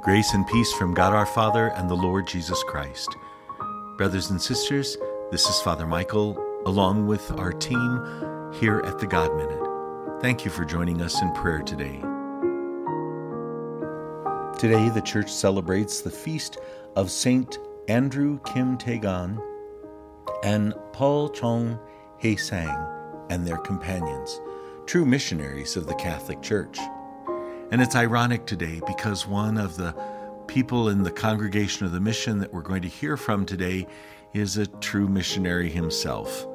Grace and peace from God our Father and the Lord Jesus Christ. Brothers and sisters, this is Father Michael, along with our team here at the God Minute. Thank you for joining us in prayer today. Today, the church celebrates the feast of Saint Andrew Kim Tae-gon and Paul Chong Hae Sang and their companions, true missionaries of the Catholic Church. And it's ironic today because one of the people in the congregation of the mission that we're going to hear from today is a true missionary himself,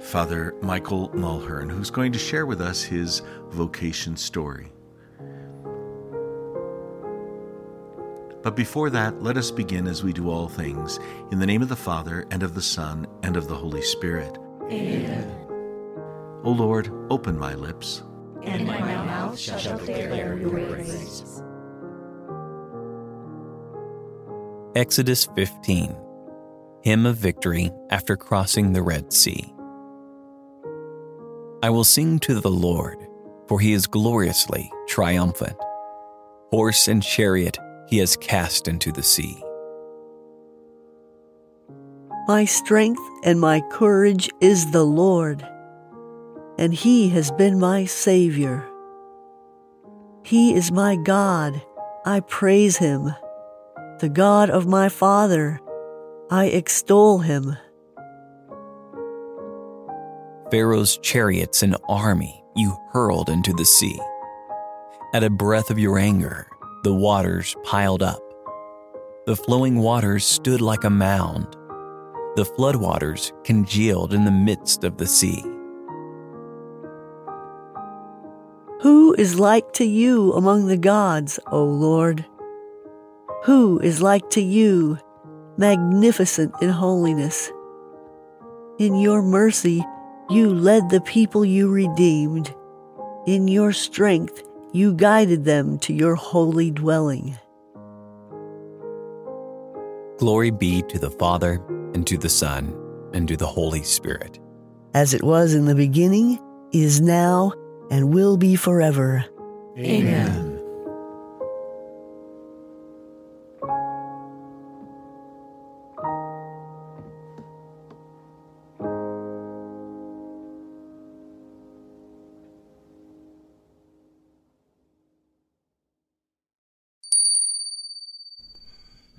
Father Michael Mulhearn, who's going to share with us his vocation story. But before that, let us begin as we do all things, in the name of the Father, and of the Son, and of the Holy Spirit. Amen. O Lord, open my lips, and my mouth shall declare your praise. Exodus 15 Hymn of Victory after crossing the Red Sea. I will sing to the Lord, for he is gloriously triumphant. Horse and chariot he has cast into the sea. My strength and my courage is the Lord and He has been my Savior. He is my God. I praise Him. The God of my Father. I extol Him. Pharaoh's chariots and army you hurled into the sea. At a breath of your anger, the waters piled up. The flowing waters stood like a mound. The floodwaters congealed in the midst of the sea. Who is like to you among the gods, O Lord? Who is like to you, magnificent in holiness? In your mercy, you led the people you redeemed. In your strength, you guided them to your holy dwelling. Glory be to the Father, and to the Son, and to the Holy Spirit. As it was in the beginning, is now, and will be forever. Amen.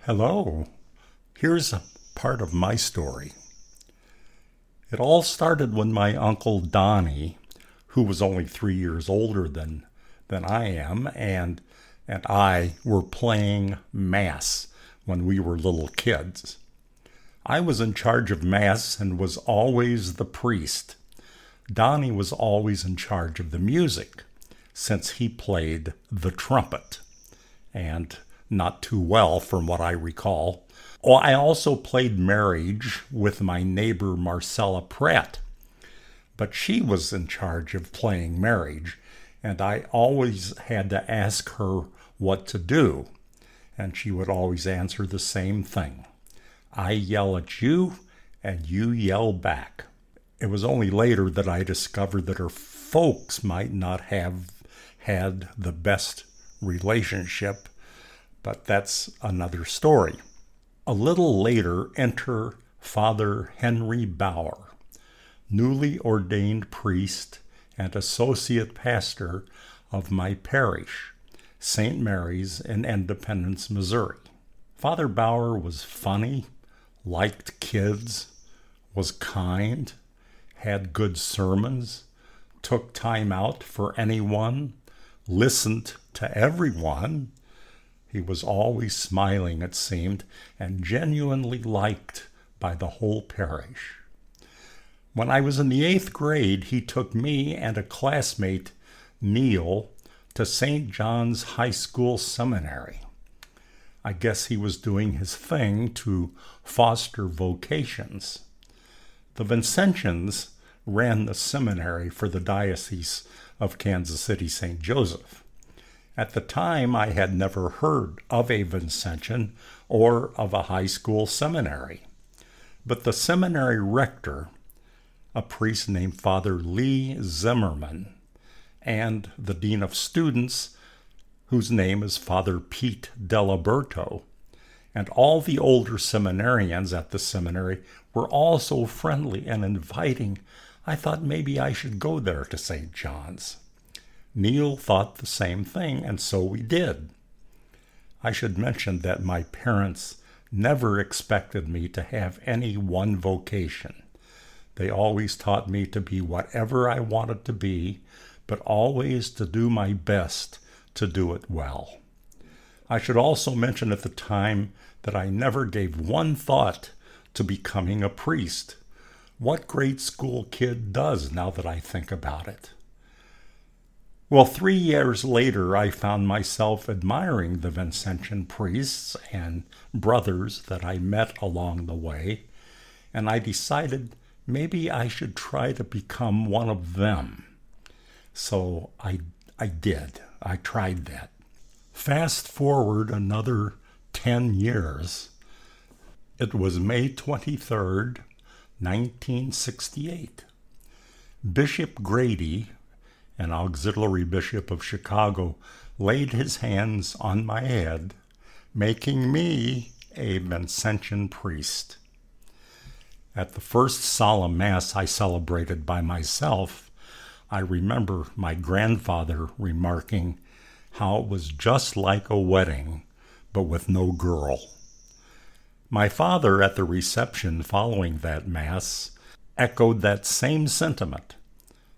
Hello. Here's a part of my story. It all started when my uncle Donnie who was only three years older than than I am, and and I were playing mass when we were little kids. I was in charge of mass and was always the priest. Donnie was always in charge of the music, since he played the trumpet, and not too well from what I recall. Oh, I also played marriage with my neighbor Marcella Pratt but she was in charge of playing marriage, and I always had to ask her what to do. And she would always answer the same thing I yell at you, and you yell back. It was only later that I discovered that her folks might not have had the best relationship, but that's another story. A little later, enter Father Henry Bauer newly ordained priest and associate pastor of my parish, St. Mary's in Independence, Missouri. Father Bauer was funny, liked kids, was kind, had good sermons, took time out for anyone, listened to everyone. He was always smiling, it seemed, and genuinely liked by the whole parish. When I was in the eighth grade, he took me and a classmate, Neil, to St. John's High School Seminary. I guess he was doing his thing to foster vocations. The Vincentians ran the seminary for the Diocese of Kansas City St. Joseph. At the time, I had never heard of a Vincentian or of a high school seminary. But the seminary rector a priest named Father Lee Zimmerman, and the Dean of Students, whose name is Father Pete Delaberto, and all the older seminarians at the seminary were all so friendly and inviting, I thought maybe I should go there to St. John's. Neil thought the same thing, and so we did. I should mention that my parents never expected me to have any one vocation. They always taught me to be whatever I wanted to be, but always to do my best to do it well. I should also mention at the time that I never gave one thought to becoming a priest. What grade school kid does now that I think about it? Well, three years later, I found myself admiring the Vincentian priests and brothers that I met along the way, and I decided maybe I should try to become one of them. So I, I did. I tried that. Fast forward another 10 years. It was May 23rd, 1968. Bishop Grady, an auxiliary bishop of Chicago, laid his hands on my head, making me a Vincentian priest. At the first solemn Mass I celebrated by myself, I remember my grandfather remarking how it was just like a wedding, but with no girl. My father, at the reception following that Mass, echoed that same sentiment.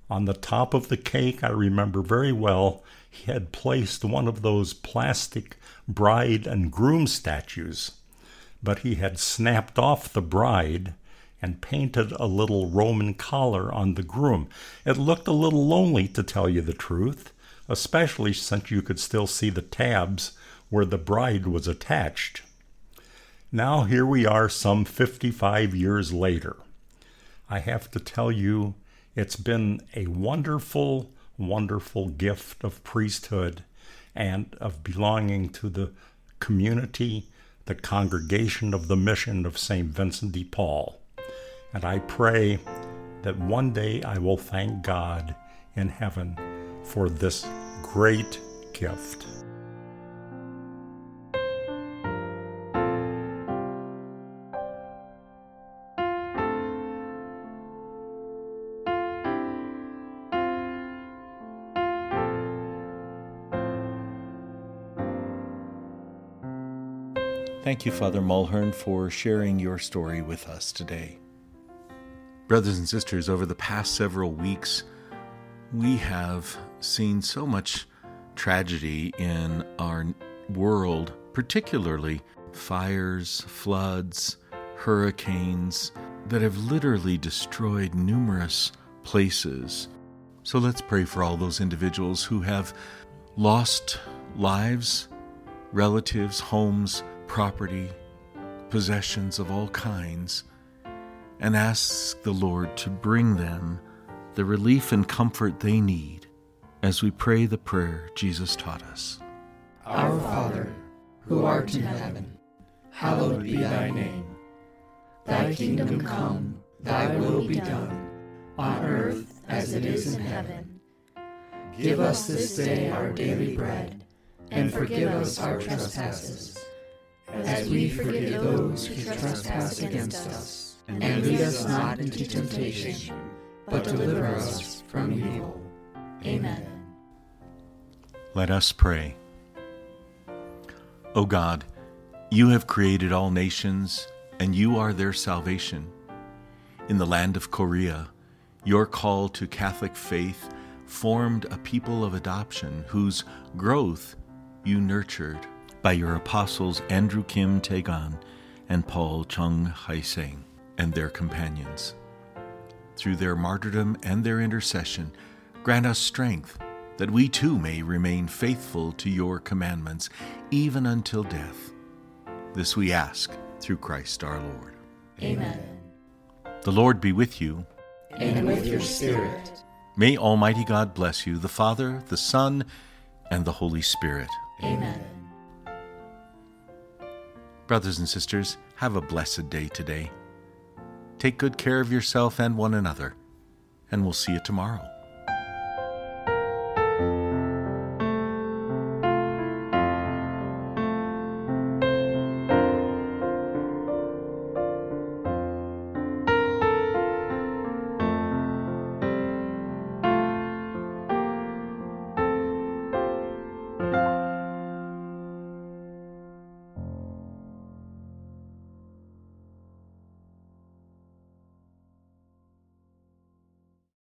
On the top of the cake, I remember very well, he had placed one of those plastic bride and groom statues, but he had snapped off the bride and painted a little Roman collar on the groom. It looked a little lonely, to tell you the truth, especially since you could still see the tabs where the bride was attached. Now here we are some 55 years later. I have to tell you, it's been a wonderful, wonderful gift of priesthood and of belonging to the community, the congregation of the mission of St. Vincent de Paul. And I pray that one day I will thank God in heaven for this great gift. Thank you, Father Mulhearn, for sharing your story with us today. Brothers and sisters, over the past several weeks, we have seen so much tragedy in our world, particularly fires, floods, hurricanes that have literally destroyed numerous places. So let's pray for all those individuals who have lost lives, relatives, homes, property, possessions of all kinds and ask the Lord to bring them the relief and comfort they need as we pray the prayer Jesus taught us. Our Father, who art in heaven, hallowed be thy name. Thy kingdom come, thy will be done, on earth as it is in heaven. Give us this day our daily bread, and forgive us our trespasses, as we forgive those who trespass against us and lead us not into temptation, but deliver us from evil. Amen. Let us pray. O God, you have created all nations, and you are their salvation. In the land of Korea, your call to Catholic faith formed a people of adoption whose growth you nurtured by your apostles Andrew Kim Taegan and Paul Chung Hai Seng and their companions. Through their martyrdom and their intercession, grant us strength that we too may remain faithful to your commandments, even until death. This we ask through Christ our Lord. Amen. The Lord be with you. And with your spirit. May Almighty God bless you, the Father, the Son, and the Holy Spirit. Amen. Brothers and sisters, have a blessed day today. Take good care of yourself and one another, and we'll see you tomorrow.